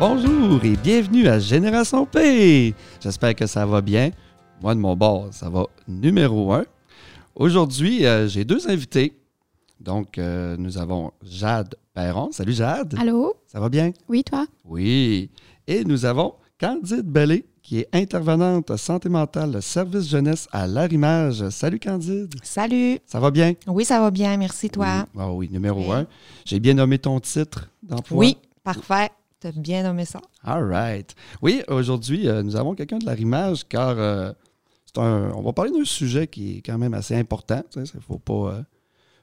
Bonjour et bienvenue à Génération P. J'espère que ça va bien. Moi, de mon bord, ça va numéro un. Aujourd'hui, euh, j'ai deux invités. Donc, euh, nous avons Jade Perron. Salut Jade. Allô? Ça va bien? Oui, toi? Oui. Et nous avons Candide Bellé, qui est intervenante santé mentale, service jeunesse à l'Arrimage. Salut Candide. Salut. Ça va bien? Oui, ça va bien. Merci, toi. Oui, Ah oui, numéro un. J'ai bien nommé ton titre d'emploi. Oui, parfait. Tu bien nommé ça. All right. Oui, aujourd'hui, euh, nous avons quelqu'un de l'arrimage car euh, c'est un, on va parler d'un sujet qui est quand même assez important. Il ne faut pas, euh,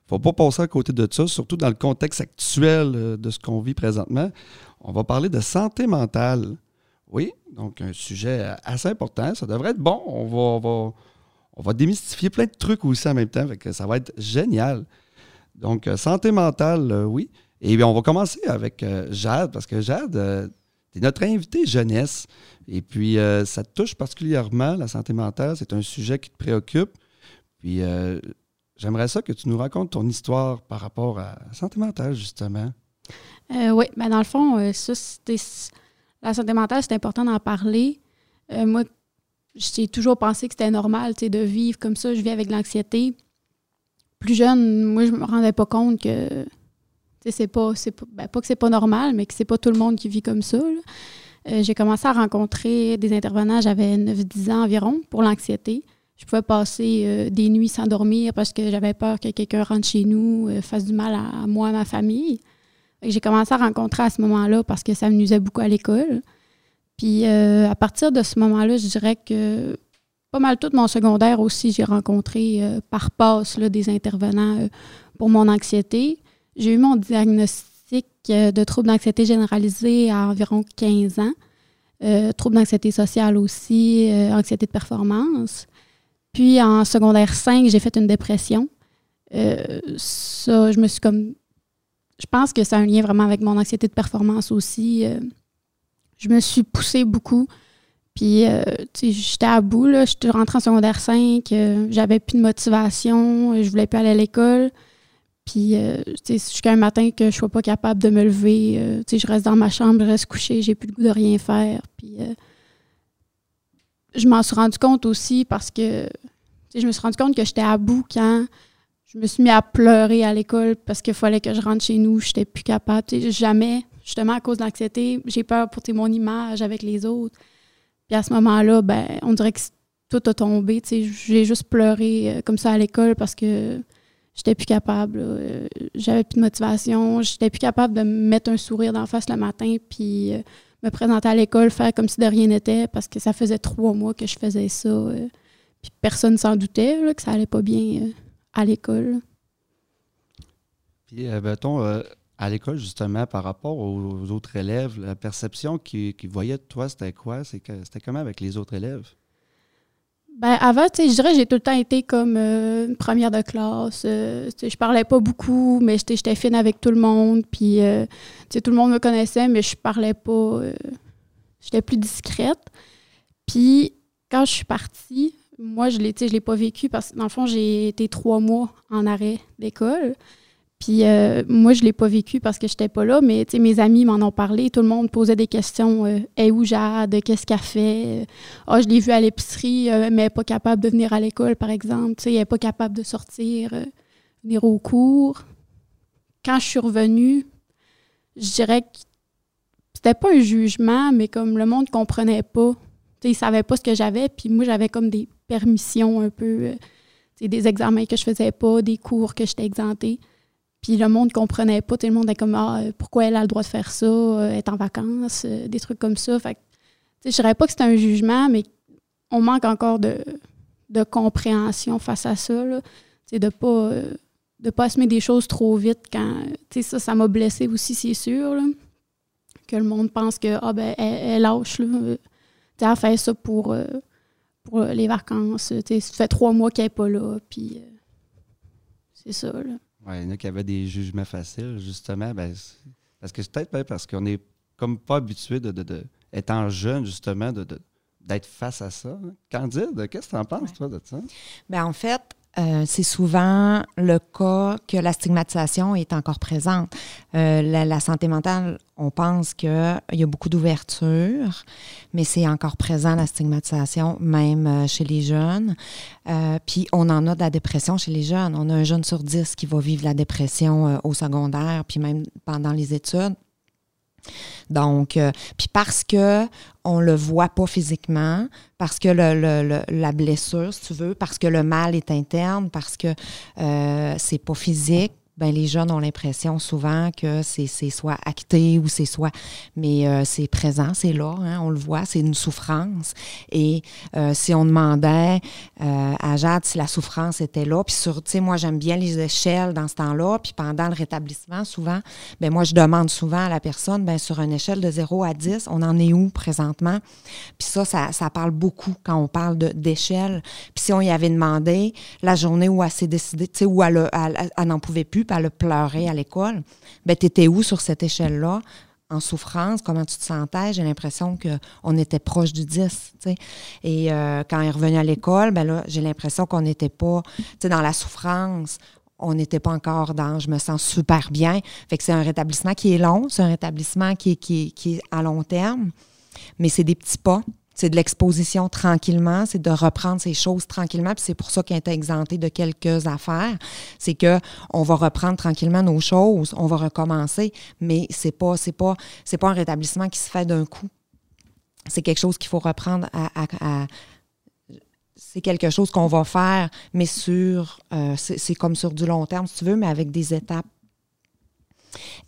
faut pas passer à côté de ça, surtout dans le contexte actuel de ce qu'on vit présentement. On va parler de santé mentale. Oui, donc un sujet assez important. Ça devrait être bon. On va, on va, on va démystifier plein de trucs aussi en même temps. Que ça va être génial. Donc, santé mentale, oui. Et bien, on va commencer avec euh, Jade, parce que Jade, euh, tu es notre invité jeunesse. Et puis, euh, ça te touche particulièrement, la santé mentale. C'est un sujet qui te préoccupe. Puis, euh, j'aimerais ça que tu nous racontes ton histoire par rapport à la santé mentale, justement. Oui, ben dans le fond, ça. La santé mentale, c'est important d'en parler. Moi, j'ai toujours pensé que c'était normal de vivre comme ça. Je vis avec de l'anxiété. Plus jeune, moi, je me rendais pas compte que. C'est pas, pas, ben, pas que c'est pas normal, mais que c'est pas tout le monde qui vit comme ça. Euh, j'ai commencé à rencontrer des intervenants, j'avais 9-10 ans environ, pour l'anxiété. Je pouvais passer euh, des nuits sans dormir parce que j'avais peur que quelqu'un rentre chez nous, euh, fasse du mal à, à moi, à ma famille. J'ai commencé à rencontrer à ce moment-là parce que ça me nuisait beaucoup à l'école. Puis à partir de ce moment-là, je dirais que pas mal tout mon secondaire aussi, j'ai rencontré par passe des intervenants pour mon anxiété. J'ai eu mon diagnostic euh, de trouble d'anxiété généralisée à environ 15 ans. Euh, trouble d'anxiété sociale aussi, euh, anxiété de performance. Puis en secondaire 5, j'ai fait une dépression. Ça, je me suis comme je pense que ça a un lien vraiment avec mon anxiété de performance aussi. Je me suis poussée beaucoup. Puis, tu sais, j'étais à bout, là. J'étais rentrée en secondaire 5. euh, J'avais plus de motivation. Je voulais plus aller à l'école. Puis, euh, tu sais, jusqu'à un matin que je sois pas capable de me lever. euh, tu sais, je reste dans ma chambre, je reste couchée, j'ai plus le goût de rien faire. Puis, euh, je m'en suis rendu compte aussi parce que, tu sais, je me suis rendu compte que j'étais à bout quand je me suis mis à pleurer à l'école parce qu'il fallait que je rentre chez nous. Je n'étais plus capable. Tu sais, jamais, justement, à cause de l'anxiété, j'ai peur pour mon image avec les autres. Puis à ce moment-là, ben, on dirait que tout a tombé. tu sais. J'ai juste pleuré euh, comme ça à l'école parce que j'étais plus capable. Euh, J'avais plus de motivation. J'étais plus capable de me mettre un sourire d'en face le matin puis euh, me présenter à l'école, faire comme si de rien n'était parce que ça faisait trois mois que je faisais ça. euh. puis personne s'en doutait là, que ça allait pas bien à l'école. Puis, mettons, à l'école, justement, par rapport aux, autres élèves, la perception qu'ils voyaient de toi, c'était quoi? C'était comment avec les autres élèves? Ben, avant, je dirais j'ai tout le temps été comme euh, première de classe. Euh, je parlais pas beaucoup, mais j'étais fine avec tout le monde. Puis, euh, tout le monde me connaissait, mais je parlais pas. euh, j'étais plus discrète. Puis, quand je suis partie, moi, je l'ai je l'ai pas vécu parce que, dans le fond, j'ai été trois mois en arrêt d'école. Puis, euh, moi, je l'ai pas vécu parce que j'étais pas là, mais mes amis m'en ont parlé. Tout le monde posait des questions. Euh, Est où Jade? Qu'est-ce qu'elle fait? Euh, ah, je l'ai vue à l'épicerie, euh, mais elle n'est pas capable de venir à l'école, par exemple. Tu sais, elle n'est pas capable de sortir, venir au cours. Quand je suis revenue, je dirais que c'était pas un jugement, mais comme le monde comprenait pas. Tu sais, ils savaient pas ce que j'avais, puis moi, j'avais comme des permissions un peu, des examens que je faisais pas, des cours que j'étais exemptée. Puis le monde comprenait pas. Tout le monde est comme, ah, euh, pourquoi elle a le droit de faire ça? euh, Elle est en vacances, euh, des trucs comme ça. Fait je dirais pas que c'était un jugement, mais on manque encore de, de compréhension face à ça. C'est de pas euh, de pas assumer des choses trop vite quand. Ça, ça m'a blessée aussi, c'est sûr. Que le monde pense que ah ben elle, lâche. Là. Euh, Elle fait ça pour, euh, pour les vacances. Ça fait trois mois qu'elle n'est pas là. Puis euh, c'est ça. Ouais, il y en a qui avaient des jugements faciles, justement. Ben, parce que c'est peut-être ben, parce qu'on n'est comme pas habitué de, de- de- étant jeune, justement, de, d'être face à ça. Candide, qu'est-ce que tu en penses, Ouais. toi, de ça? Ben, en fait, euh, c'est souvent le cas que la stigmatisation est encore présente. Euh, la, santé mentale, on pense qu'il y a beaucoup d'ouverture, mais c'est encore présent la stigmatisation, même euh, chez les jeunes. puis on en a de la dépression chez les jeunes. On a un jeune sur dix qui va vivre la dépression au secondaire, puis même pendant les études. Donc, euh, puis parce que on le voit pas physiquement, parce que la blessure, si tu veux, parce que le mal est interne, parce que euh, c'est pas physique, ben les jeunes ont l'impression souvent que c'est soit acté ou c'est soit, mais euh, c'est présent, c'est là, hein, on le voit, c'est une souffrance. Et euh, si on demandait euh, à Jade si la souffrance était là, puis sur, tu sais, moi j'aime bien les échelles dans ce temps-là, puis pendant le rétablissement, souvent, ben moi je demande souvent à la personne, ben sur une échelle de 0 à 10, on en est où présentement? Puis ça, ça, ça parle beaucoup quand on parle d'échelle. Puis si on y avait demandé la journée où elle s'est décidée, tu sais, où elle, elle, elle n'en pouvait plus, puis elle a à l'école, ben, tu étais où sur cette échelle-là? en souffrance, comment tu te sentais? J'ai l'impression qu'on était proche du 10. Et euh, quand il revenu à l'école, ben j'ai l'impression qu'on n'était pas dans la souffrance. On n'était pas encore dans je me sens super bien. Fait que c'est un rétablissement qui est long, c'est un rétablissement qui, qui, qui est à long terme, mais c'est des petits pas c'est de l'exposition tranquillement, c'est de reprendre ces choses tranquillement. Puis c'est pour ça qu'il est exempté de quelques affaires. C'est que on va reprendre tranquillement nos choses, on va recommencer, mais c'est pas, c'est pas, c'est pas un rétablissement qui se fait d'un coup. C'est quelque chose qu'il faut reprendre à, c'est quelque chose qu'on va faire, mais sur, euh, c'est comme sur du long terme, si tu veux, mais avec des étapes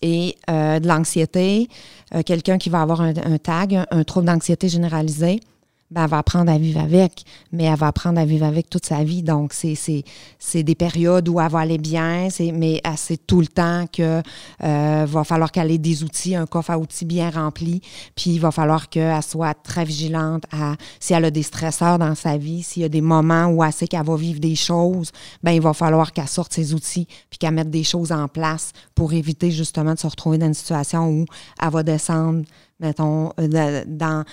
et euh, de l'anxiété, euh, quelqu'un qui va avoir un, tag, un trouble d'anxiété généralisé, ben, elle va apprendre à vivre avec, mais elle va apprendre à vivre avec toute sa vie. Donc, c'est des périodes où elle va aller bien, mais sait tout le temps qu'il euh, va falloir qu'elle ait des outils, un coffre à outils bien rempli, puis il va falloir qu'elle soit très vigilante à si elle a des stresseurs dans sa vie, s'il y a des moments où elle sait qu'elle va vivre des choses, ben il va falloir qu'elle sorte ses outils, puis qu'elle mette des choses en place pour éviter justement de se retrouver dans une situation où elle va descendre mettons, euh, dans,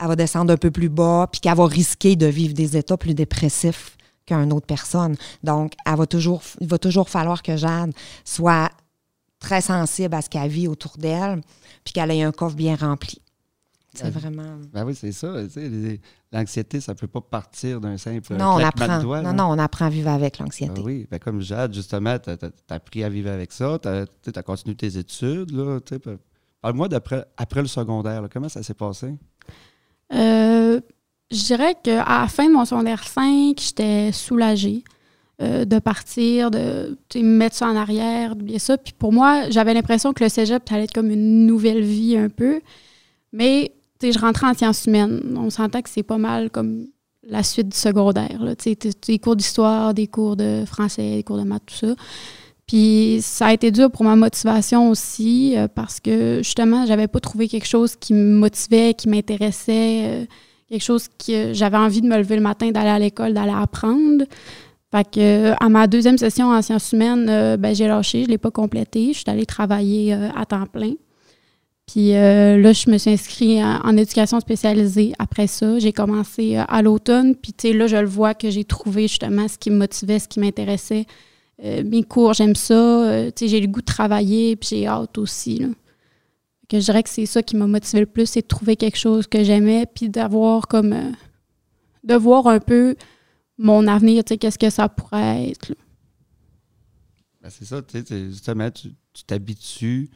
elle va descendre un peu plus bas, puis qu'elle va risquer de vivre des états plus dépressifs qu'une autre personne. Donc, elle va toujours, il va toujours falloir que Jade soit très sensible à ce qu'elle vit autour d'elle, puis qu'elle ait un coffre bien rempli. C'est vraiment. Ben oui, c'est ça. L'anxiété, ça ne peut pas partir d'un simple. Non, on apprend. non, non, on apprend à vivre avec l'anxiété. Ben oui, ben comme Jade, justement, tu as, appris à vivre avec ça, tu as, continué tes études. Là, Parle-moi d'après après le secondaire, comment ça s'est passé? Euh, je dirais qu'à la fin de mon secondaire 5, j'étais soulagée euh, de partir, de mettre ça en arrière, bien ça. Puis pour moi, j'avais l'impression que le cégep, ça allait être comme une nouvelle vie un peu. Mais je rentrais en sciences humaines. On s'entend que c'est pas mal comme la suite du secondaire. Là. Des cours d'histoire, des cours de français, des cours de maths, tout ça. Puis ça a été dur pour ma motivation aussi euh, parce que justement, j'avais pas trouvé quelque chose qui me motivait, qui m'intéressait, euh, quelque chose que j'avais envie de me lever le matin, d'aller à l'école, d'aller apprendre. Fait que euh, à ma deuxième session en sciences humaines, ben, j'ai lâché, je l'ai pas complété. Je suis allée travailler à temps plein. Puis là, je me suis inscrite en, en éducation spécialisée après ça. J'ai commencé à l'automne. Puis là, je le vois que j'ai trouvé justement ce qui me motivait, ce qui m'intéressait. Euh, mes cours, j'aime ça. Euh, j'ai le goût de travailler, puis j'ai hâte aussi. Que je dirais que c'est ça qui m'a motivé le plus, c'est de trouver quelque chose que j'aimais, puis d'avoir comme. Euh, de voir un peu mon avenir, qu'est-ce que ça pourrait être. Ben, c'est ça, justement, tu t'habitues.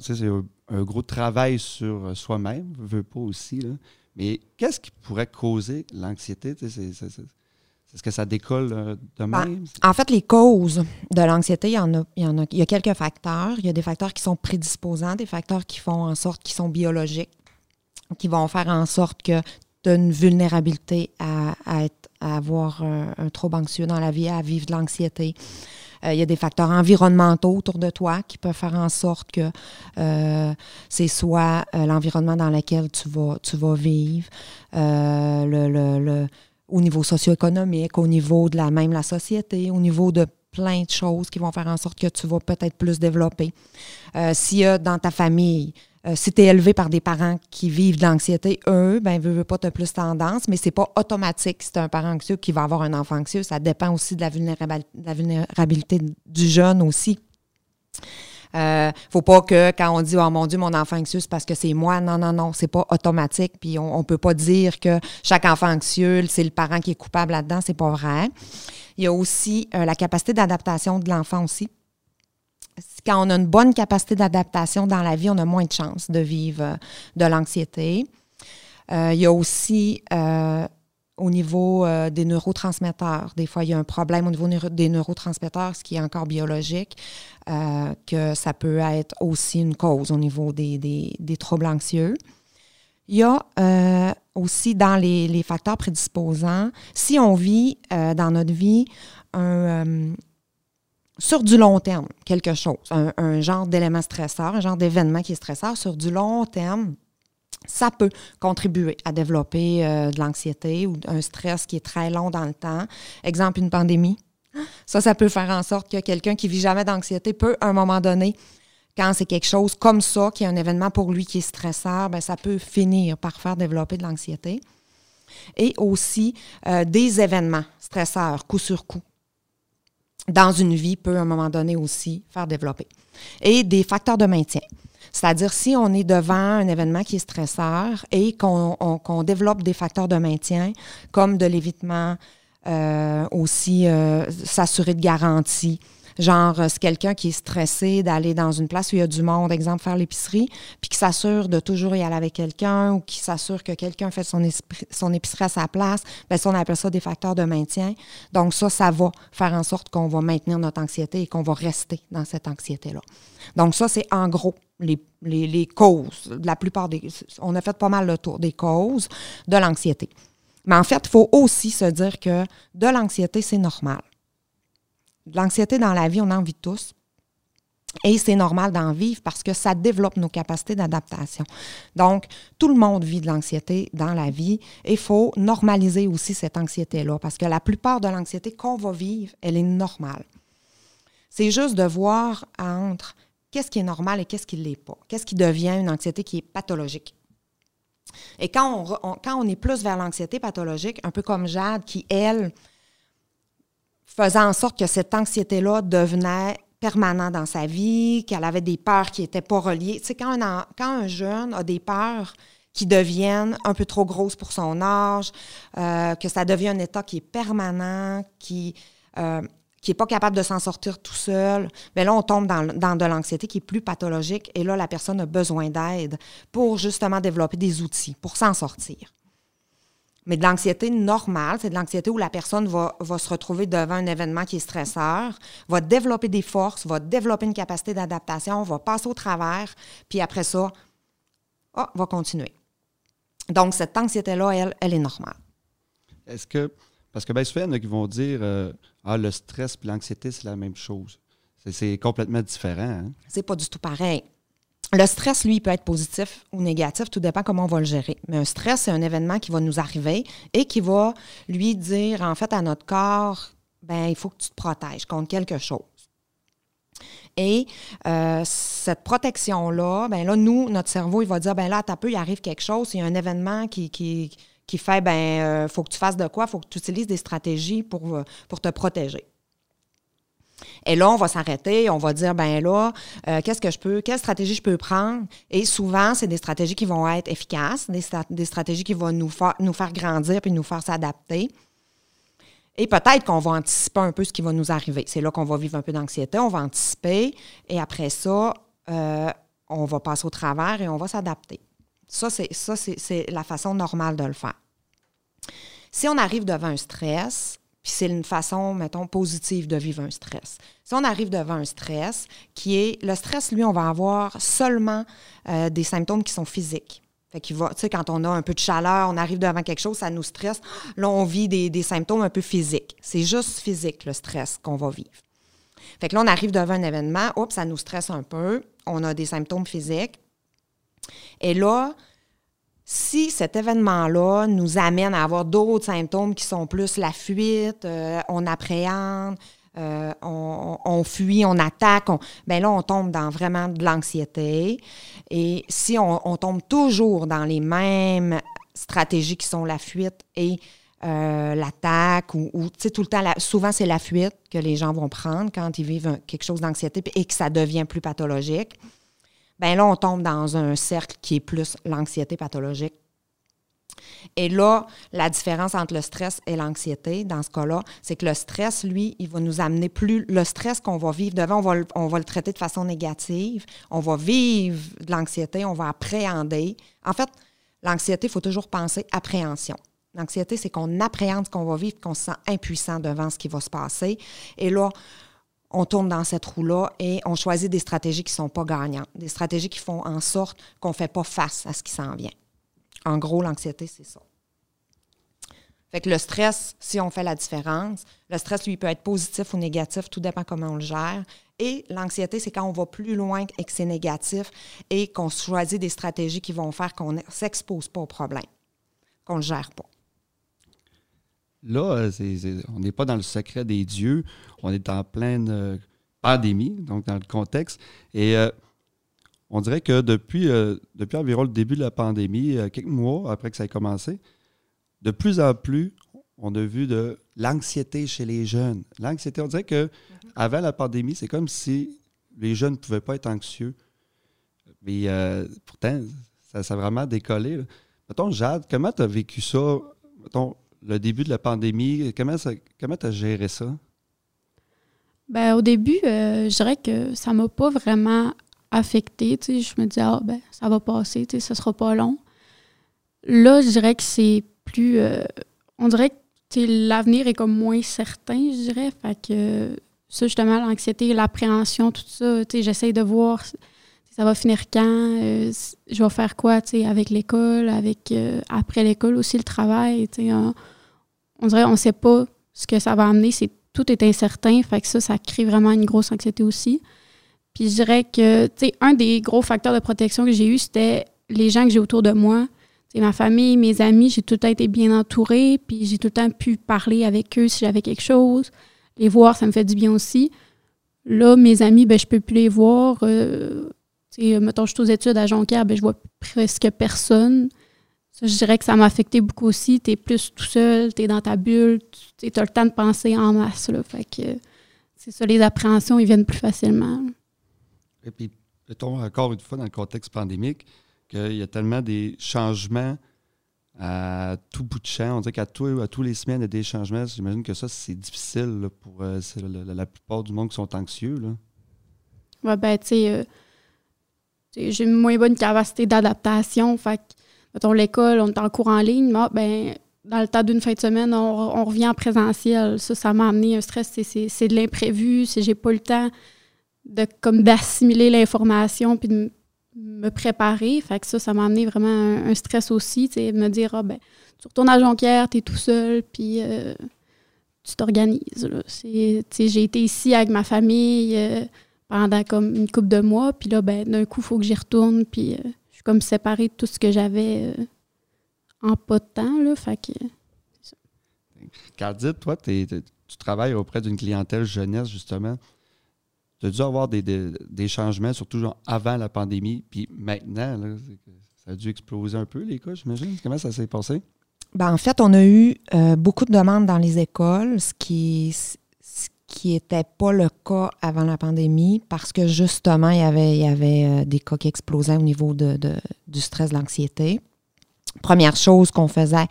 C'est un, gros travail sur soi-même, veut pas aussi. Là. Mais qu'est-ce qui pourrait causer l'anxiété? Est-ce que ça décolle euh, de ben, même? en fait, les causes de l'anxiété, il y en a, il y en a. Il y a quelques facteurs. Il y a des facteurs qui sont prédisposants, des facteurs qui font en sorte qu'ils sont biologiques, qui vont faire en sorte que tu as une vulnérabilité à, être, à avoir un, trouble anxieux dans la vie, à vivre de l'anxiété. Euh, il y a des facteurs environnementaux autour de toi qui peuvent faire en sorte que euh, c'est soit l'environnement dans lequel tu vas, tu vas vivre, le, le au niveau socio-économique, au niveau de la même la société, au niveau de plein de choses qui vont faire en sorte que tu vas peut-être plus développer. Euh, S'il y a dans ta famille euh, si tu es élevé par des parents qui vivent de l'anxiété, eux, ben, veut, veut pas, tu plus tendance, mais c'est pas automatique si tu un parent anxieux qui va avoir un enfant anxieux. Ça dépend aussi de la vulnérabilité du jeune aussi. Euh, faut pas que quand on dit oh mon Dieu mon enfant anxieux c'est parce que c'est moi. Non non non c'est pas automatique. Puis on, on peut pas dire que chaque enfant anxieux c'est le parent qui est coupable là-dedans. C'est pas vrai. Il y a aussi euh, la capacité d'adaptation de l'enfant aussi. Quand on a une bonne capacité d'adaptation dans la vie, on a moins de chances de vivre euh, de l'anxiété. Euh, il y a aussi euh, au niveau des neurotransmetteurs. Des fois, il y a un problème au niveau des neurotransmetteurs, ce qui est encore biologique, que ça peut être aussi une cause au niveau des, des, troubles anxieux. Il y a aussi dans les, facteurs prédisposants, si on vit dans notre vie un, sur du long terme, quelque chose, un, genre d'élément stresseur, un genre d'événement qui est stresseur, sur du long terme, ça peut contribuer à développer euh, de l'anxiété ou un stress qui est très long dans le temps. Exemple, une pandémie. Ça, ça peut faire en sorte que quelqu'un qui vit jamais d'anxiété peut, à un moment donné, quand c'est quelque chose comme ça, qui est un événement pour lui qui est stresseur, bien, ça peut finir par faire développer de l'anxiété. Et aussi euh, des événements stresseurs, coup sur coup dans une vie peut à un moment donné aussi faire développer. Et des facteurs de maintien. C'est-à-dire si on est devant un événement qui est stresseur et qu'on développe des facteurs de maintien comme de l'évitement, euh, aussi euh, s'assurer de garantie, Genre, euh, c'est quelqu'un qui est stressé d'aller dans une place où il y a du monde, exemple, faire l'épicerie, puis qui s'assure de toujours y aller avec quelqu'un ou qui s'assure que quelqu'un fait son, son épicerie à sa place. Bien, ça, on appelle ça des facteurs de maintien. Donc, ça, ça va faire en sorte qu'on va maintenir notre anxiété et qu'on va rester dans cette anxiété-là. Donc, ça, c'est en gros les, les, les, causes. La plupart des. On a fait pas mal le tour des causes de l'anxiété. Mais en fait, il faut aussi se dire que de l'anxiété, c'est normal l'anxiété dans la vie, on en vit tous. Et c'est normal d'en vivre parce que ça développe nos capacités d'adaptation. Donc, tout le monde vit de l'anxiété dans la vie il faut normaliser aussi cette anxiété-là parce que la plupart de l'anxiété qu'on va vivre, elle est normale. C'est juste de voir entre qu'est-ce qui est normal et qu'est-ce qui ne l'est pas. Qu'est-ce qui devient une anxiété qui est pathologique? Et quand on, quand on est plus vers l'anxiété pathologique, un peu comme Jade, qui, elle, faisant en sorte que cette anxiété-là devenait permanente dans sa vie, qu'elle avait des peurs qui n'étaient pas reliées. Tu sais, quand un, quand un jeune a des peurs qui deviennent un peu trop grosses pour son âge, euh, que ça devient un état qui est permanent, qui euh, qui n'est pas capable de s'en sortir tout seul, bien là, on tombe dans, dans de l'anxiété qui est plus pathologique et là, la personne a besoin d'aide pour justement développer des outils pour s'en sortir. Mais de l'anxiété normale, c'est de l'anxiété où la personne va, se retrouver devant un événement qui est stresseur, va développer des forces, va développer une capacité d'adaptation, va passer au travers, puis après ça, oh, va continuer. Donc, cette anxiété-là, elle, elle est normale. Est-ce que, parce que bien souvent, il y en a qui vont dire, euh, ah, le stress et l'anxiété, c'est la même chose. C'est complètement différent. Hein? C'est pas du tout pareil. Le stress, lui, peut être positif ou négatif, tout dépend comment on va le gérer. Mais un stress, c'est un événement qui va nous arriver et qui va lui dire, en fait, à notre corps, ben il faut que tu te protèges contre quelque chose. Et euh, cette protection-là, ben là, nous, notre cerveau, il va dire, ben là, à peu, il arrive quelque chose, il y a un événement qui, fait, ben, euh, faut que tu fasses de quoi? Faut que tu utilises des stratégies pour, euh, pour te protéger. Et là, on va s'arrêter, on va dire, ben là, euh, qu'est-ce que je peux, quelle stratégie je peux prendre? Et souvent, c'est des stratégies qui vont être efficaces, des, stratégies qui vont nous, faire grandir puis nous faire s'adapter. Et peut-être qu'on va anticiper un peu ce qui va nous arriver. C'est là qu'on va vivre un peu d'anxiété, on va anticiper, et après ça, euh, on va passer au travers et on va s'adapter. Ça c'est la façon normale de le faire. Si on arrive devant un stress, c'est une façon, mettons, positive de vivre un stress. Si on arrive devant un stress, qui est le stress, lui, on va avoir seulement euh, des symptômes qui sont physiques. Fait qu'il va, tu sais, quand on a un peu de chaleur, on arrive devant quelque chose, ça nous stresse. Là, on vit des, symptômes un peu physiques. C'est juste physique, le stress qu'on va vivre. Fait que là, on arrive devant un événement, oups, ça nous stresse un peu. On a des symptômes physiques. Et là, si cet événement-là nous amène à avoir d'autres symptômes qui sont plus la fuite, euh, on appréhende, euh, on, fuit, on attaque, on, ben là, on tombe dans vraiment de l'anxiété. Et si on, tombe toujours dans les mêmes stratégies qui sont la fuite et euh, l'attaque, ou, tu sais, tout le temps, souvent c'est la fuite que les gens vont prendre quand ils vivent quelque chose d'anxiété et que ça devient plus pathologique. Ben là, on tombe dans un cercle qui est plus l'anxiété pathologique et là, la différence entre le stress et l'anxiété, dans ce cas-là, c'est que le stress, lui, il va nous amener plus. Le stress qu'on va vivre devant, on va, le, on va le traiter de façon négative. On va vivre de l'anxiété, on va appréhender. En fait, l'anxiété, il faut toujours penser appréhension. L'anxiété, c'est qu'on appréhende ce qu'on va vivre, qu'on se sent impuissant devant ce qui va se passer. Et là, on tourne dans cette roue-là et on choisit des stratégies qui ne sont pas gagnantes, des stratégies qui font en sorte qu'on ne fait pas face à ce qui s'en vient. En gros, l'anxiété, c'est ça. Fait que le stress, si on fait la différence, le stress, lui, peut être positif ou négatif, tout dépend comment on le gère. Et l'anxiété, c'est quand on va plus loin et que c'est négatif et qu'on choisit des stratégies qui vont faire qu'on ne s'expose pas au problème, qu'on ne le gère pas. Là, euh, on n'est pas dans le secret des dieux, on est en pleine euh, pandémie, donc dans le contexte. Et euh, on dirait que depuis, euh, depuis environ le début de la pandémie, quelques mois après que ça ait commencé, de plus en plus, on a vu de l'anxiété chez les jeunes. L'anxiété, on dirait que mhm. avant la pandémie, c'est comme si les jeunes ne pouvaient pas être anxieux. Mais pourtant, ça, a vraiment décollé. Mettons, Jade, comment tu as vécu ça? Mettons, le début de la pandémie, comment tu as géré ça? Ben, au début, je dirais que ça m'a pas vraiment affectée. Je me dis, ah, ben, ça va passer, ça sera pas long. Là, je dirais que c'est plus. Euh, on dirait que l'avenir est comme moins certain, je dirais. Fait que ça, justement, l'anxiété, l'appréhension, tout ça, j'essaye de voir ça va finir quand, euh, je vais faire quoi avec l'école, avec euh, après l'école aussi le travail. On, on dirait on sait pas ce que ça va amener. C'est, tout est incertain. Fait que ça, ça crée vraiment une grosse anxiété aussi. Puis je dirais que, tu sais, un des gros facteurs de protection que j'ai eu, c'était les gens que j'ai autour de moi. C'est ma famille, mes amis, j'ai tout le temps été bien entourée, puis j'ai tout le temps pu parler avec eux si j'avais quelque chose. Les voir, ça me fait du bien aussi. Là, mes amis, ben, je peux plus les voir. Euh, sais, mettons, je suis aux études à Jonquière, ben, je vois presque personne. Ça, je dirais que ça m'a affecté beaucoup aussi. Tu es plus tout seul, tu es dans ta bulle, tu as le temps de penser en masse. Là, fait que c'est ça, les appréhensions, ils viennent plus facilement. Et puis, mettons encore une fois dans le contexte pandémique, qu'il y a tellement des changements à tout bout de champ. On dirait qu'à tous, à tous les semaines, il y a des changements. J'imagine que ça, c'est difficile pour euh, la, plupart du monde qui sont anxieux. Oui, ben, tu sais, euh, j'ai une moins bonne capacité d'adaptation. Fait que, mettons, l'école, on est en cours en ligne. Ah, ben, dans le temps d'une fin de semaine, on, revient en présentiel. Ça, ça m'a amené un stress. C'est de l'imprévu. Si j'ai pas le temps de comme d'assimiler l'information puis de me préparer. Fait que ça, ça m'a amené vraiment un, stress aussi, de me dire, ah ben, tu retournes à Jonquière, tu es tout seul, puis euh, tu t'organises. J'ai été ici avec ma famille euh, pendant comme une couple de mois, puis là, ben, d'un coup, il faut que j'y retourne, puis euh, je suis comme séparée de tout ce que j'avais en pas de temps, là, fait que... Cardite, toi, tu travailles auprès d'une clientèle jeunesse, justement tu as dû avoir des, changements, surtout avant la pandémie, puis maintenant, ça a dû exploser un peu, les cas, j'imagine. Comment ça s'est passé? Ben, en fait, on a eu euh, beaucoup de demandes dans les écoles, ce qui qui n'était pas le cas avant la pandémie, parce que justement, il y avait, il y avait euh, des cas qui explosaient au niveau de, du stress, de l'anxiété. Première chose qu'on faisait,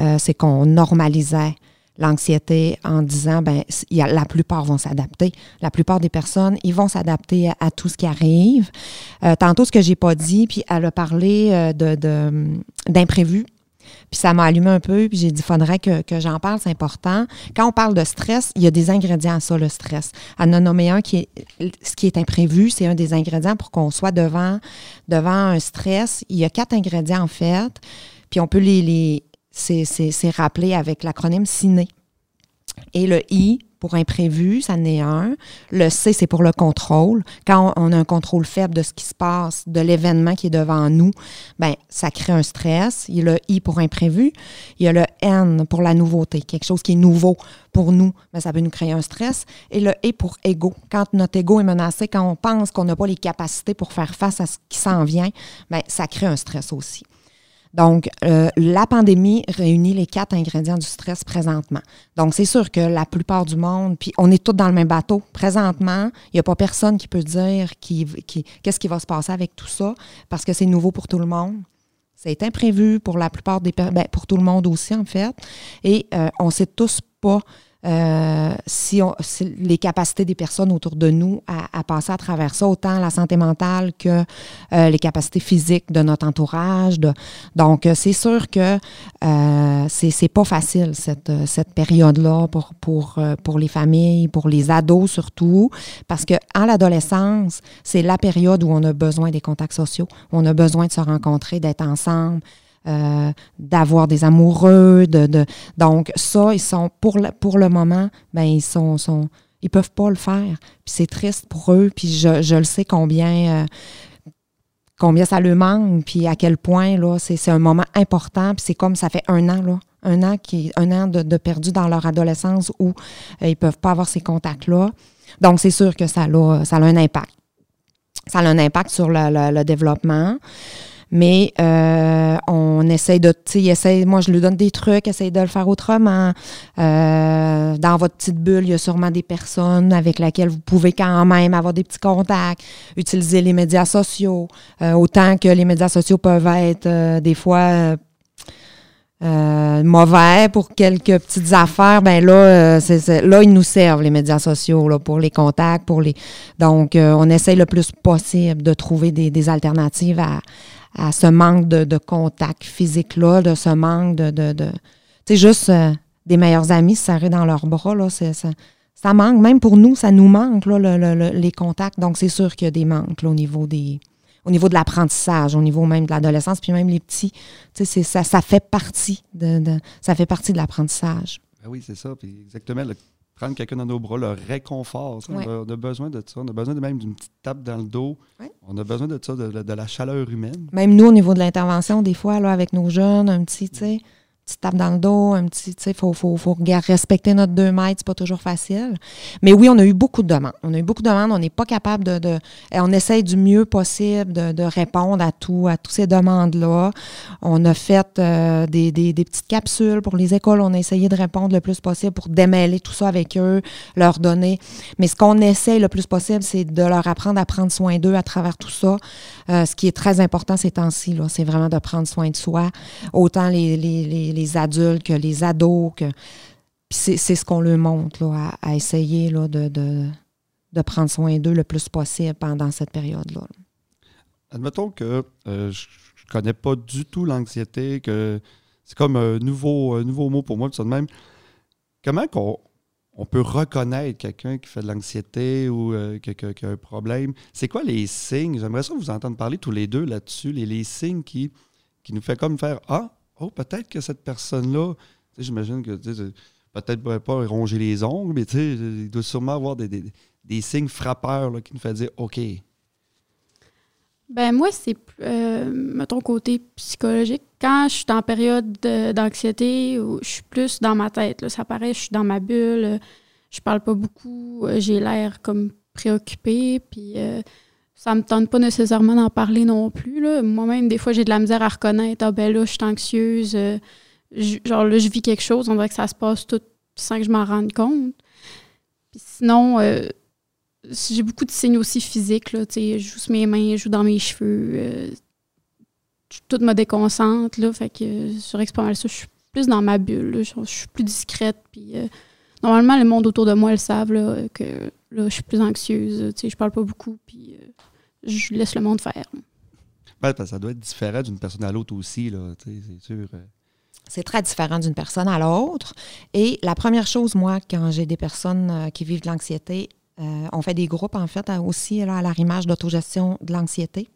euh, c'est qu'on normalisait l'anxiété en disant ben la plupart vont s'adapter. La plupart des personnes, ils vont s'adapter à, tout ce qui arrive. Euh, tantôt, ce que j'ai pas dit, puis elle a parlé euh, de, d'imprévu. Puis ça m'a allumé un peu, puis j'ai dit, faudrait que, j'en parle, c'est important. Quand on parle de stress, il y a des ingrédients à ça, le stress. Nommé un qui ce qui est imprévu, c'est un des ingrédients pour qu'on soit devant, devant un stress. Il y a quatre ingrédients, en fait, puis on peut les, les c'est rappelé avec l'acronyme CINE. Et le I pour imprévu, ça n'est un. Le C, c'est pour le contrôle. Quand on a un contrôle faible de ce qui se passe, de l'événement qui est devant nous, ben ça crée un stress. Il y a le I pour imprévu. Il y a le N pour la nouveauté, quelque chose qui est nouveau pour nous, ben, ça peut nous créer un stress. Et le E pour ego. Quand notre ego est menacé, quand on pense qu'on n'a pas les capacités pour faire face à ce qui s'en vient, ben, ça crée un stress aussi. Donc, euh, la pandémie réunit les quatre ingrédients du stress présentement. Donc, c'est sûr que la plupart du monde, puis on est tous dans le même bateau. Présentement, il n'y a pas personne qui peut dire qui, qu'est-ce qui va se passer avec tout ça, parce que c'est nouveau pour tout le monde. C'est imprévu pour la plupart des ben, pour tout le monde aussi, en fait. Et euh, on ne sait tous pas euh, si, on, les capacités des personnes autour de nous à, passer à travers ça, autant la santé mentale que euh, les capacités physiques de notre entourage. donc, euh, c'est sûr que euh, c'est pas facile cette, cette période-là pour, pour, pour les familles, pour les ados surtout, parce que en l'adolescence, c'est la période où on a besoin des contacts sociaux, où on a besoin de se rencontrer, d'être ensemble, euh, d'avoir des amoureux. De, donc, ça, ils sont, pour le, pour le moment, ben, ils sont, sont ils peuvent pas le faire. Puis c'est triste pour eux, puis je, je le sais combien, euh, combien ça leur manque, puis à quel point, là, c'est un moment important, puis c'est comme ça fait un an, là, un an, qui, un an de, perdu dans leur adolescence où euh, ils peuvent pas avoir ces contacts-là. Donc, c'est sûr que ça a, ça a un impact. Ça a un impact sur le, le, le développement. Mais euh, on essaye de, tu sais, moi je lui donne des trucs, essaye de le faire autrement. Euh, dans votre petite bulle, il y a sûrement des personnes avec lesquelles vous pouvez quand même avoir des petits contacts, utiliser les médias sociaux, euh, autant que les médias sociaux peuvent être des fois mauvais pour quelques petites affaires, ben là, là ils nous servent les médias sociaux là, pour les contacts, pour les. Donc, on essaye le plus possible de trouver des alternatives à, à ce manque de, contact physique-là, de ce manque de. de, tu sais, juste euh, des meilleurs amis serrés dans leurs bras, là, ça, ça manque. Même pour nous, ça nous manque, là, les contacts. Donc, c'est sûr qu'il y a des manques au niveau des au niveau de l'apprentissage, au niveau même de l'adolescence, puis même les petits, tu sais, ça, ça fait partie de, ça fait partie de l'apprentissage. Ben oui, c'est ça. Puis exactement, prendre quelqu'un dans nos bras, le réconfort. On, a, besoin de ça. On a besoin de même d'une petite tape dans le dos. On a besoin de ça, de, la chaleur humaine. Même nous, au niveau de l'intervention, des fois, là, avec nos jeunes, un petit, tu sais, petite tape dans le dos, un petit, tu sais, faut, faut, faut, respecter notre deux mètres, c'est pas toujours facile. Mais oui, on a eu beaucoup de demandes. On a eu beaucoup de demandes, on n'est pas capable de, de, On essaye du mieux possible de, répondre à tout, à toutes ces demandes-là. On a fait euh, des, des, petites capsules pour les écoles, on a essayé de répondre le plus possible pour démêler tout ça avec eux, leur donner. Mais ce qu'on essaye le plus possible, c'est de leur apprendre à prendre soin d'eux à travers tout ça. Euh, ce qui est très important ces temps-ci, c'est vraiment de prendre soin de soi. Autant les les adultes, que les ados. Que... c'est, ce qu'on leur montre à, essayer là, de, de, prendre soin d'eux le plus possible pendant cette période-là. Admettons que euh, je ne connais pas du tout l'anxiété, que c'est comme un nouveau, nouveau mot pour moi, de même. Comment qu'on on peut reconnaître quelqu'un qui fait de l'anxiété ou euh, qui, a un problème? C'est quoi les signes? J'aimerais ça vous entendre parler tous les deux là-dessus, les, les signes qui, qui nous fait comme faire Ah, oh, peut-être que cette personne-là, j'imagine que peut-être ne pas ronger les ongles, mais il doit sûrement avoir des, signes frappeurs qui nous font dire OK. Ben moi, c'est, euh, mettons, côté psychologique. Quand je suis en période d'anxiété, je suis plus dans ma tête. ça paraît, je suis dans ma bulle, je parle pas beaucoup, j'ai l'air comme préoccupée, puis euh, ça me tente pas nécessairement d'en parler non plus. Moi-même, des fois, j'ai de la misère à reconnaître, ah ben là, je suis anxieuse, euh, genre là, je vis quelque chose, on dirait que ça se passe tout sans que je m'en rende compte. Puis sinon, euh, j'ai beaucoup de signes aussi physiques, là, je joue sur mes mains, je joue dans mes cheveux, euh, tout me déconcentre, là, fait que sur mal ça, je suis plus dans ma bulle, je, suis plus discrète, puis normalement, le monde autour de moi, le savent, que là, je suis plus anxieuse, tu sais, je parle pas beaucoup, puis je laisse le monde faire. ça doit être différent d'une personne à l'autre aussi, c'est sûr. Euh. C'est très différent d'une personne à l'autre. Et la première chose, moi, quand j'ai des personnes euh, qui vivent de l'anxiété, euh, on fait des groupes, en fait, aussi là, à l'arrimage d'autogestion de l'anxiété.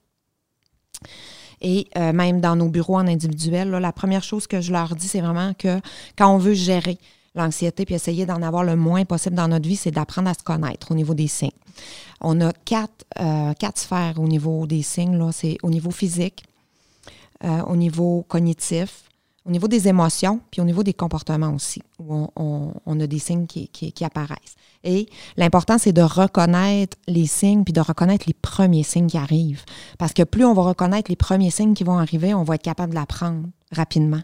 Et même dans nos bureaux en individuel, la première chose que je leur dis, c'est vraiment que quand on veut gérer l'anxiété, puis essayer d'en avoir le moins possible dans notre vie, c'est d'apprendre à se connaître au niveau des signes. On a quatre, euh, quatre sphères au niveau des signes. C'est au niveau physique, euh, au niveau cognitif, au niveau des émotions, puis au niveau des comportements aussi, où on, a des signes qui, qui, apparaissent. Et l'important, c'est de reconnaître les signes, puis de reconnaître les premiers signes qui arrivent. Parce que plus on va reconnaître les premiers signes qui vont arriver, on va être capable de l'apprendre rapidement.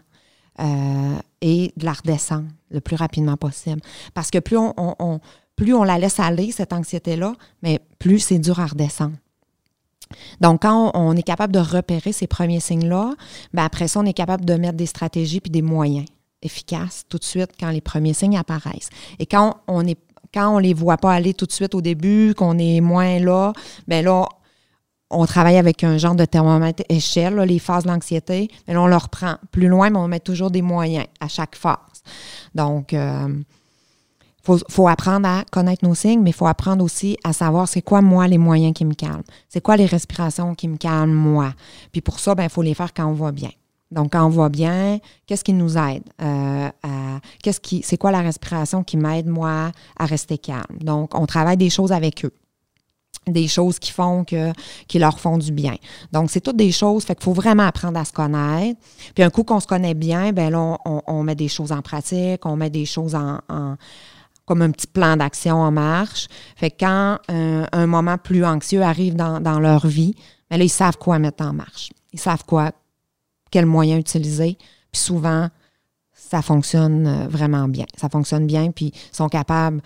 Euh, et de la redescendre le plus rapidement possible. Parce que plus on, plus on la laisse aller, cette anxiété-là, mais plus c'est dur à redescendre. Donc, quand on est capable de repérer ces premiers signes-là, ben après ça, on est capable de mettre des stratégies puis des moyens efficaces tout de suite quand les premiers signes apparaissent. Et quand on est quand on les voit pas aller tout de suite au début, qu'on est moins là, ben là, on travaille avec un genre de thermomètre échelle, les phases de l'anxiété, mais là, on le reprend plus loin, mais on met toujours des moyens à chaque phase. Donc, il euh, faut, apprendre à connaître nos signes, mais il faut apprendre aussi à savoir c'est quoi, moi, les moyens qui me calment. C'est quoi les respirations qui me calment, moi? Puis pour ça, il ben, faut les faire quand on va bien. Donc, quand on va bien, qu'est-ce qui nous aide? Euh, qu'est-ce c'est quoi la respiration qui m'aide, moi, à rester calme? Donc, on travaille des choses avec eux des choses qui font que qui leur font du bien. Donc c'est toutes des choses fait qu'il faut vraiment apprendre à se connaître. Puis un coup qu'on se connaît bien, ben là on, met des choses en pratique, on met des choses en, comme un petit plan d'action en marche. Fait que quand euh, un moment plus anxieux arrive dans, dans leur vie, ben là ils savent quoi mettre en marche. Ils savent quoi quels moyens utiliser. Puis souvent ça fonctionne euh, vraiment bien. Ça fonctionne bien, puis sont capables,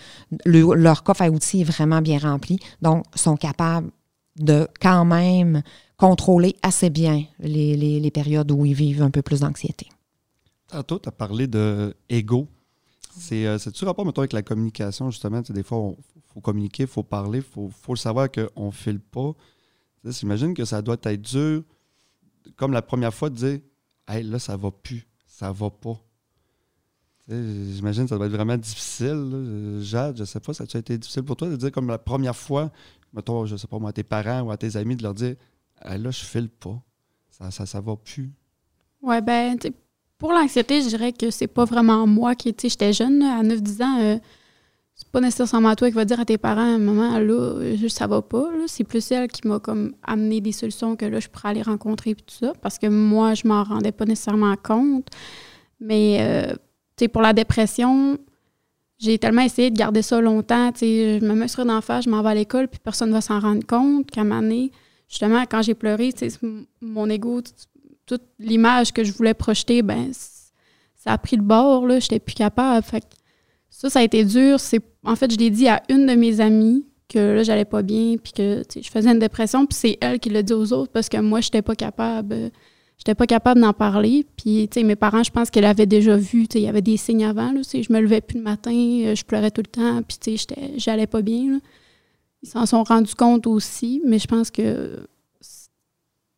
leur coffre à outils est vraiment bien rempli, donc sont capables de quand même contrôler assez bien les, périodes où ils vivent un peu plus d'anxiété. Tantôt, tu as parlé de ego. C'est, euh, tu rapport, mettons, avec la communication, justement? Des fois, il faut communiquer, il faut parler, il faut, faut, savoir qu'on ne file pas. J'imagine que ça doit être dur, comme la première fois, de dire Hey, là, ça va plus, ça va pas. J'imagine que ça doit être vraiment difficile. Jade, je sais pas, ça a été difficile pour toi de dire comme la première fois, mettons, je sais pas moi, à tes parents ou à tes amis, de leur dire là, je file pas. Ça, ça, ça va plus. Ouais, ben, pour l'anxiété, je dirais que c'est pas vraiment moi qui, tu j'étais jeune, à 9-10 ans. Euh, c'est pas nécessairement toi qui va dire à tes parents, maman, là, ça va pas. C'est plus elle qui m'a comme amené des solutions que là, je pourrais aller rencontrer et tout ça. Parce que moi, je m'en rendais pas nécessairement compte. Mais euh, pour la dépression, j'ai tellement essayé de garder ça longtemps. je me mets sur une face, je m'en vais à l'école, puis personne ne va s'en rendre compte qu'à justement, quand j'ai pleuré, mon ego, toute l'image que je voulais projeter, ben ça a pris le bord, là, j'étais plus capable. Fait ça, ça a été dur. C'est, en fait, je l'ai dit à une de mes amies que là, j'allais pas bien, puis que je faisais une dépression, puis c'est elle qui l'a dit aux autres parce que moi, j'étais pas capable j'étais pas capable d'en parler. Puis, tu sais, mes parents, je pense qu'elle avait déjà vu, tu sais, il y avait des signes avant, là, je me levais plus le matin, euh, je pleurais tout le temps, puis, tu sais, j'allais pas bien, Ils s'en sont rendus compte aussi, mais je pense que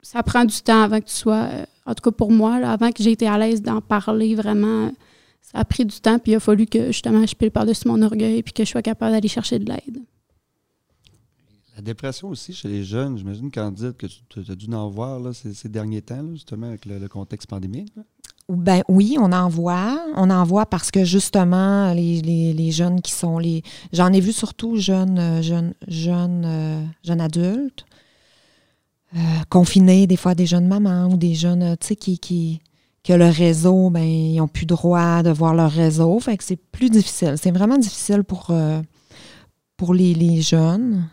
ça prend du temps avant que tu sois, euh, en tout cas pour moi, avant que j'ai été à l'aise d'en parler vraiment, ça a pris du temps, puis il a fallu que, justement, je pile par-dessus mon orgueil, puis que je sois capable d'aller chercher de l'aide. La dépression aussi chez les jeunes, j'imagine, Candide, que tu as dû en voir ces, derniers temps, justement, avec le, contexte pandémique. Ben oui, on en voit. On en voit parce que justement, les, jeunes qui sont les. J'en ai vu surtout jeunes, euh, euh, jeunes adultes, euh, confinés, des fois des jeunes mamans ou des jeunes, tu sais, qui, qui, que le réseau, ben, ils n'ont plus droit de voir leur réseau. Fait que c'est plus difficile. C'est vraiment difficile pour, les jeunes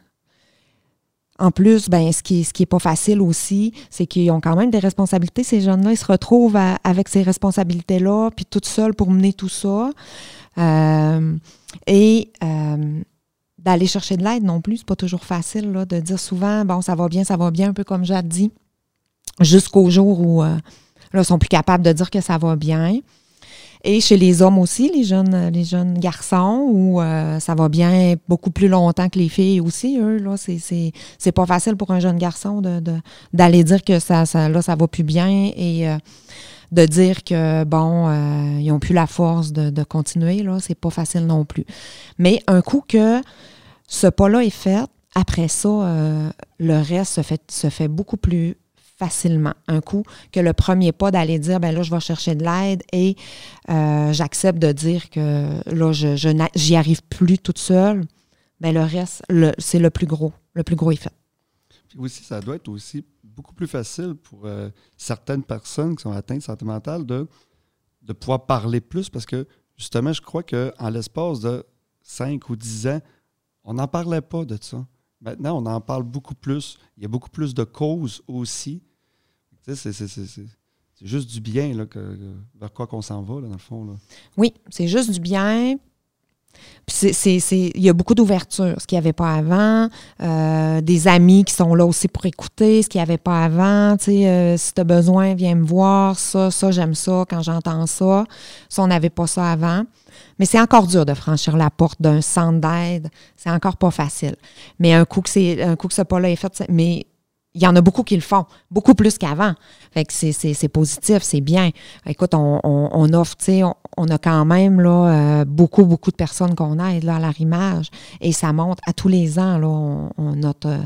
en plus, ben, ce qui, ce qui est pas facile aussi, c'est qu'ils ont quand même des responsabilités. Ces jeunes-là, ils se retrouvent avec ces responsabilités-là, puis tout seuls pour mener tout ça. Euh, et euh, d'aller chercher de l'aide non plus, c'est pas toujours facile là, de dire souvent, bon, ça va bien, ça va bien, un peu comme Jade dit, jusqu'au jour où euh, là, ils sont plus capables de dire que ça va bien. Et chez les hommes aussi, les jeunes, les jeunes garçons, où euh, ça va bien beaucoup plus longtemps que les filles aussi, eux, là, c'est pas facile pour un jeune garçon d'aller de, dire que ça, ça, là, ça va plus bien et euh, de dire que, bon, euh, ils ont plus la force de, de continuer, là, c'est pas facile non plus. Mais un coup que ce pas-là est fait, après ça, le reste se fait, se fait beaucoup plus facilement. Un coup que le premier pas d'aller dire, ben là, je vais chercher de l'aide et euh, j'accepte de dire que là, je, j'y arrive plus toute seule, ben le reste, c'est le plus gros. Le plus gros effet. Puis aussi, ça doit être aussi beaucoup plus facile pour euh, certaines personnes qui sont atteintes mentale de, de pouvoir parler plus parce que justement, je crois qu'en l'espace de 5 ou 10 ans, on n'en parlait pas de ça. Maintenant, on en parle beaucoup plus. Il y a beaucoup plus de causes aussi. C'est juste du bien là, vers quoi qu'on s'en va, dans le fond. Là. Oui, c'est juste du bien. Il y a beaucoup d'ouverture, ce qu'il n'y avait pas avant. Euh, des amis qui sont là aussi pour écouter, ce qu'il n'y avait pas avant. Euh, si tu as besoin, viens me voir. Ça, ça, j'aime ça quand j'entends ça. Ça, on n'avait pas ça avant. Mais c'est encore dur de franchir la porte d'un centre d'aide. C'est encore pas facile. Mais un coup que un coup que ce pas-là est fait, mais il y en a beaucoup qui le font, beaucoup plus qu'avant. Fait que c'est positif, c'est bien. Écoute, on, on, offre, tu sais, on, a quand même là, euh, beaucoup, beaucoup de personnes qu'on aide là, à l'arrimage et ça monte à tous les ans. Là, notre,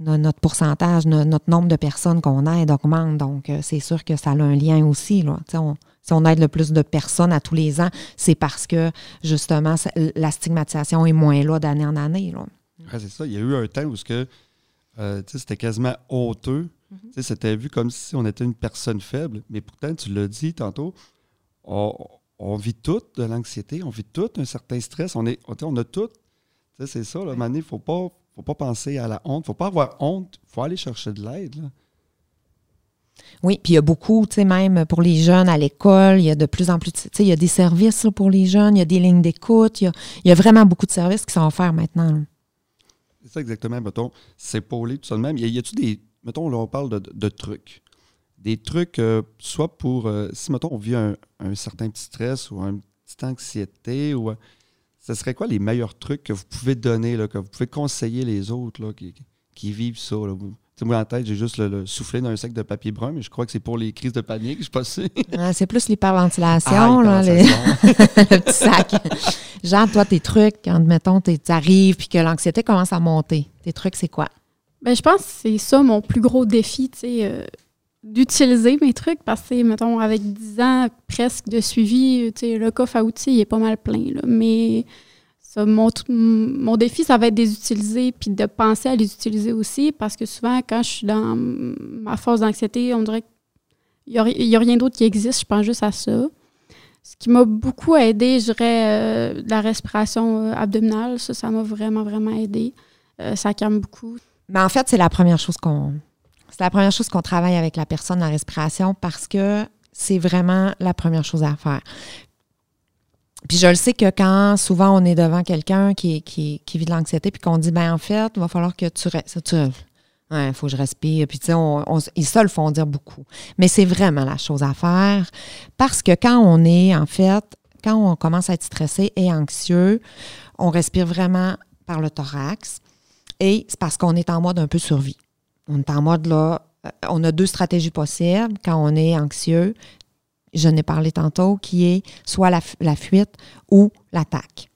notre pourcentage, notre nombre de personnes qu'on aide augmente. Donc, euh, c'est sûr que ça a un lien aussi. Là. Si on aide le plus de personnes à tous les ans, c'est parce que, justement, la stigmatisation est moins là d'année en année. c'est ça. Il y a eu un temps où que, euh, c'était quasiment honteux. Mm-hmm. C'était vu comme si on était une personne faible. Mais pourtant, tu l'as dit tantôt, on, vit tout de l'anxiété, on vit tout un certain stress. On, est, on a tout. C'est ça. Là, il ne faut pas, faut pas penser à la honte. Il ne faut pas avoir honte. Il faut aller chercher de l'aide. Oui, puis il y a beaucoup, tu sais, même pour les jeunes à l'école, il y a de plus en plus, tu sais, il y a des services pour les jeunes, il y a des lignes d'écoute, il, y a, vraiment beaucoup de services qui sont offerts maintenant. C'est ça exactement, mettons, s'épauler tout ça de même. Y a-tu des, mettons, là, on parle de, trucs. Des trucs, euh, soit pour, euh, si, mettons, on vit un, certain petit stress ou une petite anxiété, ou, euh, ce serait quoi les meilleurs trucs que vous pouvez donner, là, que vous pouvez conseiller les autres là, qui, qui vivent ça? Là? Moi, en tête, j'ai juste le, soufflé dans un sac de papier brun, mais je crois que c'est pour les crises de panique, je pas sûr. c'est plus l'hyperventilation, ah, là, le petit sac. Genre, toi, tes trucs, quand, mettons, tu arrives puis que l'anxiété commence à monter, tes trucs, c'est quoi? Ben, je pense que c'est ça mon plus gros défi, tu sais, euh, d'utiliser mes trucs parce que, mettons, avec 10 ans presque de suivi, tu sais, le coffre à outils, il est pas mal plein, là, mais mon, défi, ça va être de les utiliser puis de penser à les utiliser aussi parce que souvent, quand je suis dans ma phase d'anxiété, on dirait qu'il n'y a, rien d'autre qui existe. Je pense juste à ça. Ce qui m'a beaucoup aidé, je dirais, euh, la respiration euh, abdominale. Ça, ça m'a vraiment, vraiment aidé. Euh, ça calme beaucoup. Mais en fait, c'est la première chose qu'on. C'est la première chose qu'on travaille avec la personne, la respiration, parce que c'est vraiment la première chose à faire. Puis je le sais que quand souvent on est devant quelqu'un qui, vit de l'anxiété, puis qu'on dit, ben en fait, il va falloir que tu restes. Tu, il faut que je respire. Puis, tu sais, ils se le font dire beaucoup. Mais c'est vraiment la chose à faire parce que quand on est, en fait, quand on commence à être stressé et anxieux, on respire vraiment par le thorax et c'est parce qu'on est en mode un peu survie. On est en mode là, euh, on a deux stratégies possibles quand on est anxieux je n'ai parlé tantôt, qui est soit la, fuite ou l'attaque.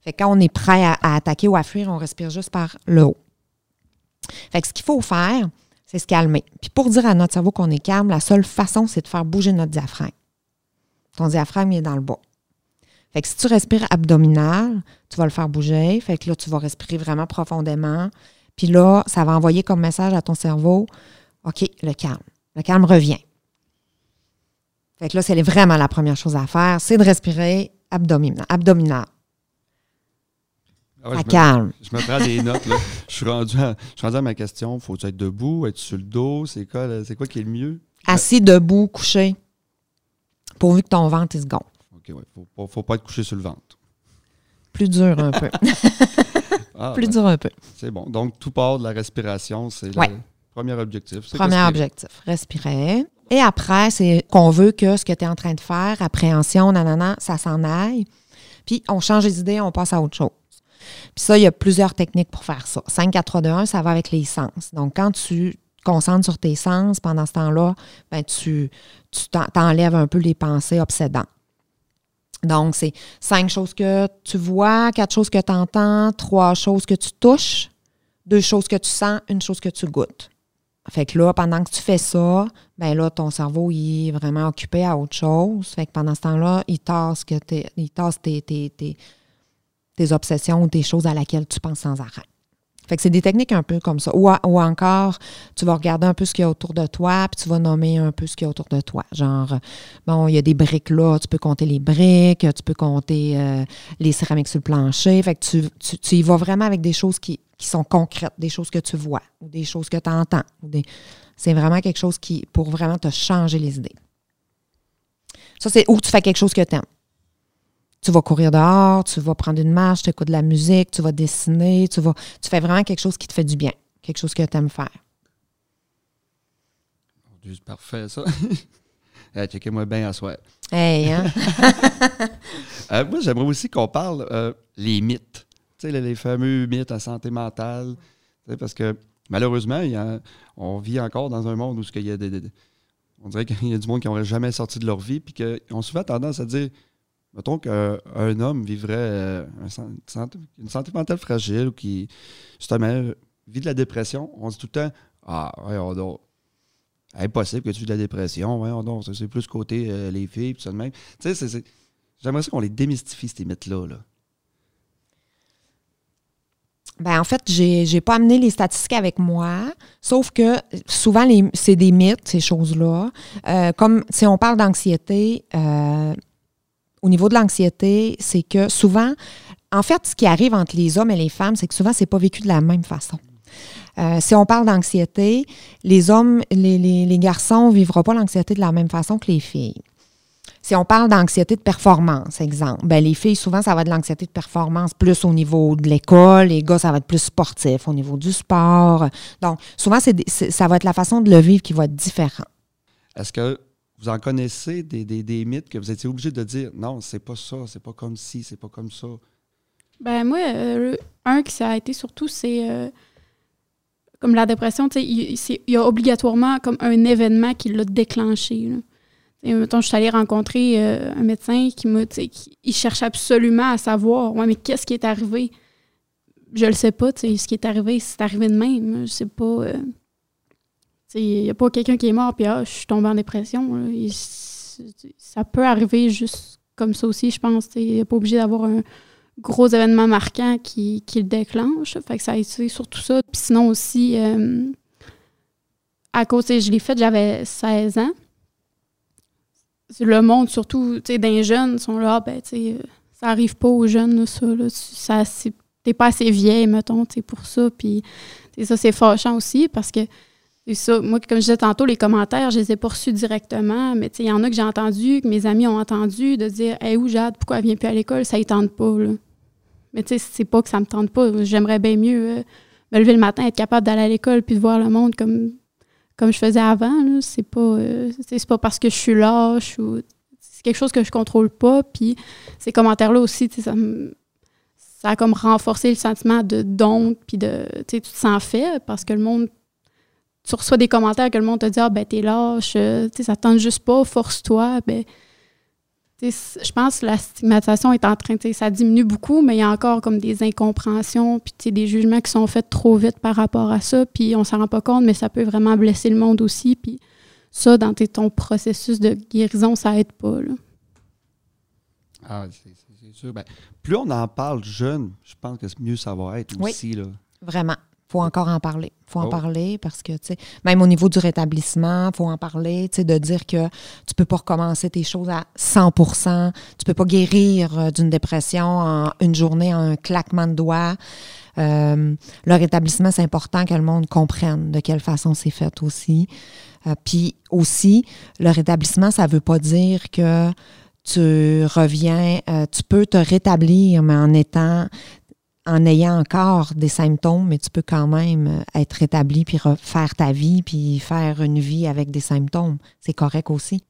Fait quand on est prêt à, attaquer ou à fuir, on respire juste par le haut. Fait que ce qu'il faut faire, c'est se calmer. Puis pour dire à notre cerveau qu'on est calme, la seule façon, c'est de faire bouger notre diaphragme. Ton diaphragme est dans le bas. Fait que si tu respires abdominal, tu vas le faire bouger. Fait que là, tu vas respirer vraiment profondément. Puis là, ça va envoyer comme message à ton cerveau OK, le calme. Le calme revient. Fait que là, c'est vraiment la première chose à faire, c'est de respirer abdominal. abdominal. Ah calme. je me prends des notes. Là. Je, suis rendu à, je suis rendu à ma question. Faut-tu être debout, être sur le dos? C'est quoi, c'est quoi qui est le mieux? Assis, debout, couché. Pourvu que ton ventre il se gonfle. OK, ouais. Faut, faut, faut pas être couché sur le ventre. Plus dur un peu. Ah, Plus dur un peu. C'est bon. Donc, tout part de la respiration. C'est le premier objectif. Premier objectif. Respirer. Et après, c'est qu'on veut que ce que tu es en train de faire, appréhension, nanana, ça s'en aille. Puis on change les idées, on passe à autre chose. Puis ça, il y a plusieurs techniques pour faire ça. 5, 4, 3, 2, 1, ça va avec les sens. Donc, quand tu concentres sur tes sens pendant ce temps-là, ben, tu, tu t'enlèves un peu les pensées obsédantes. Donc, c'est cinq choses que tu vois, quatre choses que tu entends, trois choses que tu touches, deux choses que tu sens, une chose que tu goûtes. Fait que là, pendant que tu fais ça, ben là, ton cerveau, il est vraiment occupé à autre chose. Fait que pendant ce temps-là, il tasse, que il tasse tes, tes, tes, tes obsessions ou tes choses à laquelle tu penses sans arrêt. Fait que c'est des techniques un peu comme ça. Ou, ou, encore, tu vas regarder un peu ce qu'il y a autour de toi, puis tu vas nommer un peu ce qu'il y a autour de toi. Genre, bon, il y a des briques là, tu peux compter les briques, tu peux compter euh, les céramiques sur le plancher. Fait que tu, tu, y vas vraiment avec des choses qui, qui, sont concrètes, des choses que tu vois, ou des choses que tu entends. Des... C'est vraiment quelque chose qui, pour vraiment te changer les idées. Ça, c'est où tu fais quelque chose que tu aimes. Tu vas courir dehors, tu vas prendre une marche, tu écoutes de la musique, tu vas dessiner, tu vas. Tu fais vraiment quelque chose qui te fait du bien, quelque chose que tu aimes faire. C'est parfait, ça. hey, Checkez-moi bien à soi. Hey, hein? Euh, moi, j'aimerais aussi qu'on parle euh, les mythes. Les, fameux mythes en santé mentale. Parce que malheureusement, on vit encore dans un monde où il y a des, on dirait qu'il y a du monde qui n'aurait jamais sorti de leur vie, puis qu'ils ont souvent tendance à dire Mettons qu'un homme vivrait euh, une santé mentale fragile ou qui, justement, vit de la dépression, on dit tout le temps Ah, ouais, donc, impossible que tu vis de la dépression, donc, c'est plus côté euh, les filles, puis ça de même. J'aimerais ça qu'on les démystifie, ces mythes-là. Là. Ben, en fait, j'ai n'ai pas amené les statistiques avec moi, sauf que souvent, c'est des mythes, ces choses-là. Euh, comme si on parle d'anxiété, au niveau de l'anxiété, c'est que souvent, en fait, ce qui arrive entre les hommes et les femmes, c'est que souvent, c'est pas vécu de la même façon. Euh, si on parle d'anxiété, les hommes, les, les, garçons ne vivront pas l'anxiété de la même façon que les filles. Si on parle d'anxiété de performance, exemple, ben les filles, souvent, ça va être de l'anxiété de performance plus au niveau de l'école. Les gars, ça va être plus sportif, au niveau du sport. Donc, souvent, c'est, ça va être la façon de le vivre qui va être différente. Est-ce que vous en connaissez des, des, mythes que vous étiez obligé de dire non, c'est pas ça, c'est pas comme ci, c'est pas comme ça? Ben moi, euh, un qui ça a été surtout, c'est euh, comme la dépression, il, il, y a obligatoirement comme un événement qui l'a déclenché. Et, mettons, je suis allée rencontrer euh, un médecin qui m'a, il cherche absolument à savoir, ouais, mais qu'est-ce qui est arrivé? Je le sais pas, ce qui est arrivé, c'est arrivé de même. Je sais pas. Il n'y a pas quelqu'un qui est mort, puis ah, je suis tombée en dépression. ça peut arriver juste comme ça aussi, je pense. Il n'est pas obligé d'avoir un gros événement marquant qui, le déclenche. Fait que ça a été surtout ça. Puis sinon aussi, euh, à cause, je l'ai fait, j'avais 16 ans. Le monde, surtout, tu des jeunes, sont là, ben, tu ça arrive pas aux jeunes, ça. Là, t'es pas assez vieille, mettons, pour ça. Puis, ça, c'est fâchant aussi parce que ça. Moi, comme je disais tantôt, les commentaires, je les ai pas reçus directement, mais il y en a que j'ai entendu, que mes amis ont entendu, de dire Hey, où Jade, pourquoi elle vient plus à l'école? Ça ne tente pas. Là. Mais tu sais, c'est pas que ça me tente pas. J'aimerais bien mieux euh, me lever le matin, être capable d'aller à l'école puis de voir le monde comme, comme je faisais avant. C'est pas, euh, c'est pas parce que je suis lâche ou. C'est quelque chose que je contrôle pas. Puis ces commentaires-là aussi, ça, a comme renforcé le sentiment de don, puis de. Tu te sens fait parce que le monde tu reçois des commentaires que le monde te dit Ah, ben, t'es lâche, euh, ça tente juste pas, force-toi. Ben, je pense que la stigmatisation est en train, ça diminue beaucoup, mais il y a encore comme des incompréhensions, puis des jugements qui sont faits trop vite par rapport à ça, puis on s'en rend pas compte, mais ça peut vraiment blesser le monde aussi. Puis ça, dans ton processus de guérison, ça aide pas. Là. Ah, c'est sûr. Ben, plus on en parle jeune, je pense que mieux ça va être aussi. Là. Vraiment faut encore en parler. faut en oh. parler parce que, tu sais, même au niveau du rétablissement, faut en parler, tu sais, de dire que tu peux pas recommencer tes choses à 100% Tu peux pas guérir euh, d'une dépression en une journée, en un claquement de doigts. Euh, le rétablissement, c'est important que le monde comprenne de quelle façon c'est fait aussi. Euh, puis aussi, le rétablissement, ça veut pas dire que tu reviens, tu peux te rétablir, mais en étant en ayant encore des symptômes, mais tu peux quand même euh, être rétabli puis refaire ta vie puis faire une vie avec des symptômes. C'est correct aussi.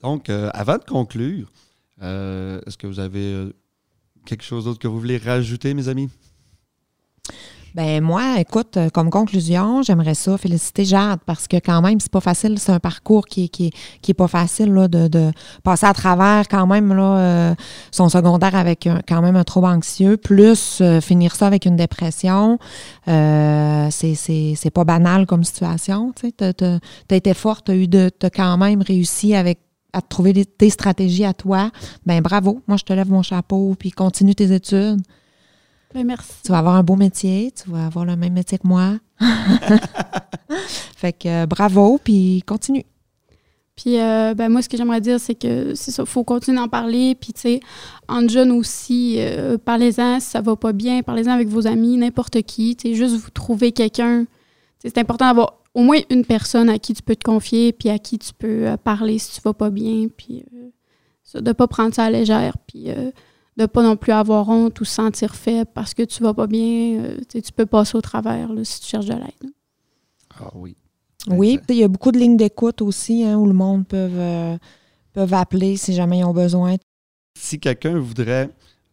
Donc, euh, avant de conclure, euh, est-ce que vous avez quelque chose d'autre que vous voulez rajouter, mes amis? Ben moi, écoute, euh, comme conclusion, j'aimerais ça féliciter Jade parce que quand même, c'est pas facile, c'est un parcours qui, qui, qui est pas facile là, de, de passer à travers quand même là, euh, son secondaire avec quand même un trouble anxieux, plus euh, finir ça avec une dépression. Euh, c'est, pas banal comme situation. Tu t'as été forte, t'as eu de, t'as quand même réussi avec à trouver tes stratégies à toi. Ben bravo, moi je te lève mon chapeau, puis continue tes études. Ben, merci. Tu vas avoir un beau métier, tu vas avoir le même métier que moi. fait que euh, bravo, puis continue. Puis, euh, ben, moi, ce que j'aimerais dire, c'est que c'est ça, faut continuer d'en parler. Puis, tu sais, en jeunes aussi, euh, parlez-en si ça va pas bien, parlez-en avec vos amis, n'importe qui. Tu sais, juste vous trouver quelqu'un. C'est important d'avoir au moins une personne à qui tu peux te confier, puis à qui tu peux euh, parler si tu vas pas bien. Puis, ça, de pas prendre ça à légère, puis de pas non plus avoir honte ou se sentir faible parce que tu vas pas bien. euh, tu peux passer au travers là, si tu cherches de l'aide. Ah oui. Oui, puis il y a beaucoup de lignes d'écoute aussi hein, où le monde peut, euh, peuvent appeler si jamais ils ont besoin. Si quelqu'un voudrait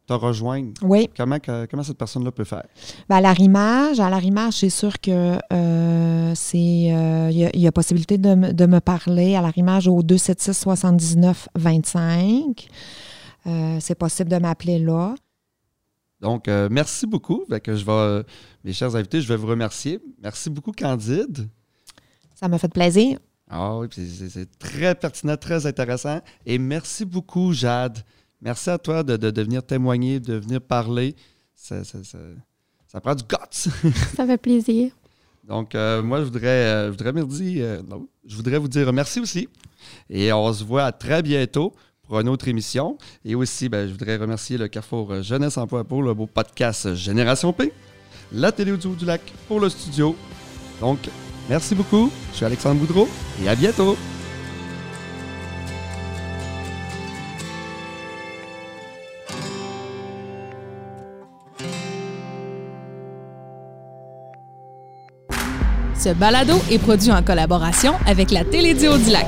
te rejoindre, Oui, comment, que- comment cette personne-là peut faire? ben, à l'arrimage, à l'arrimage, c'est sûr que euh, c'est euh, il y, a- il y a possibilité de, me- de me parler à l'arrimage au 276 79 25. Euh, c'est possible de m'appeler là. Donc, euh, merci beaucoup. Fait que je vais, euh, mes chers invités, je vais vous remercier. Merci beaucoup, Candide. Ça m'a fait plaisir. Ah oui, puis c'est très pertinent, très intéressant. Et merci beaucoup, Jade. Merci à toi de, de, de venir témoigner, de venir parler. Ça, ça- ça- ça prend du guts. Ça fait plaisir. Donc, euh, moi, je voudrais, euh, je voudrais me dire, euh, non, je voudrais vous dire merci aussi. Et on se voit très bientôt pour une autre émission. Et aussi, ben, je voudrais remercier le Carrefour Jeunesse Emploi pour le beau podcast Génération P, la télé audio du lac pour le studio. Donc, merci beaucoup. Je suis Alexandre Boudreau et à bientôt. Ce balado est produit en collaboration avec la Télédio du Lac.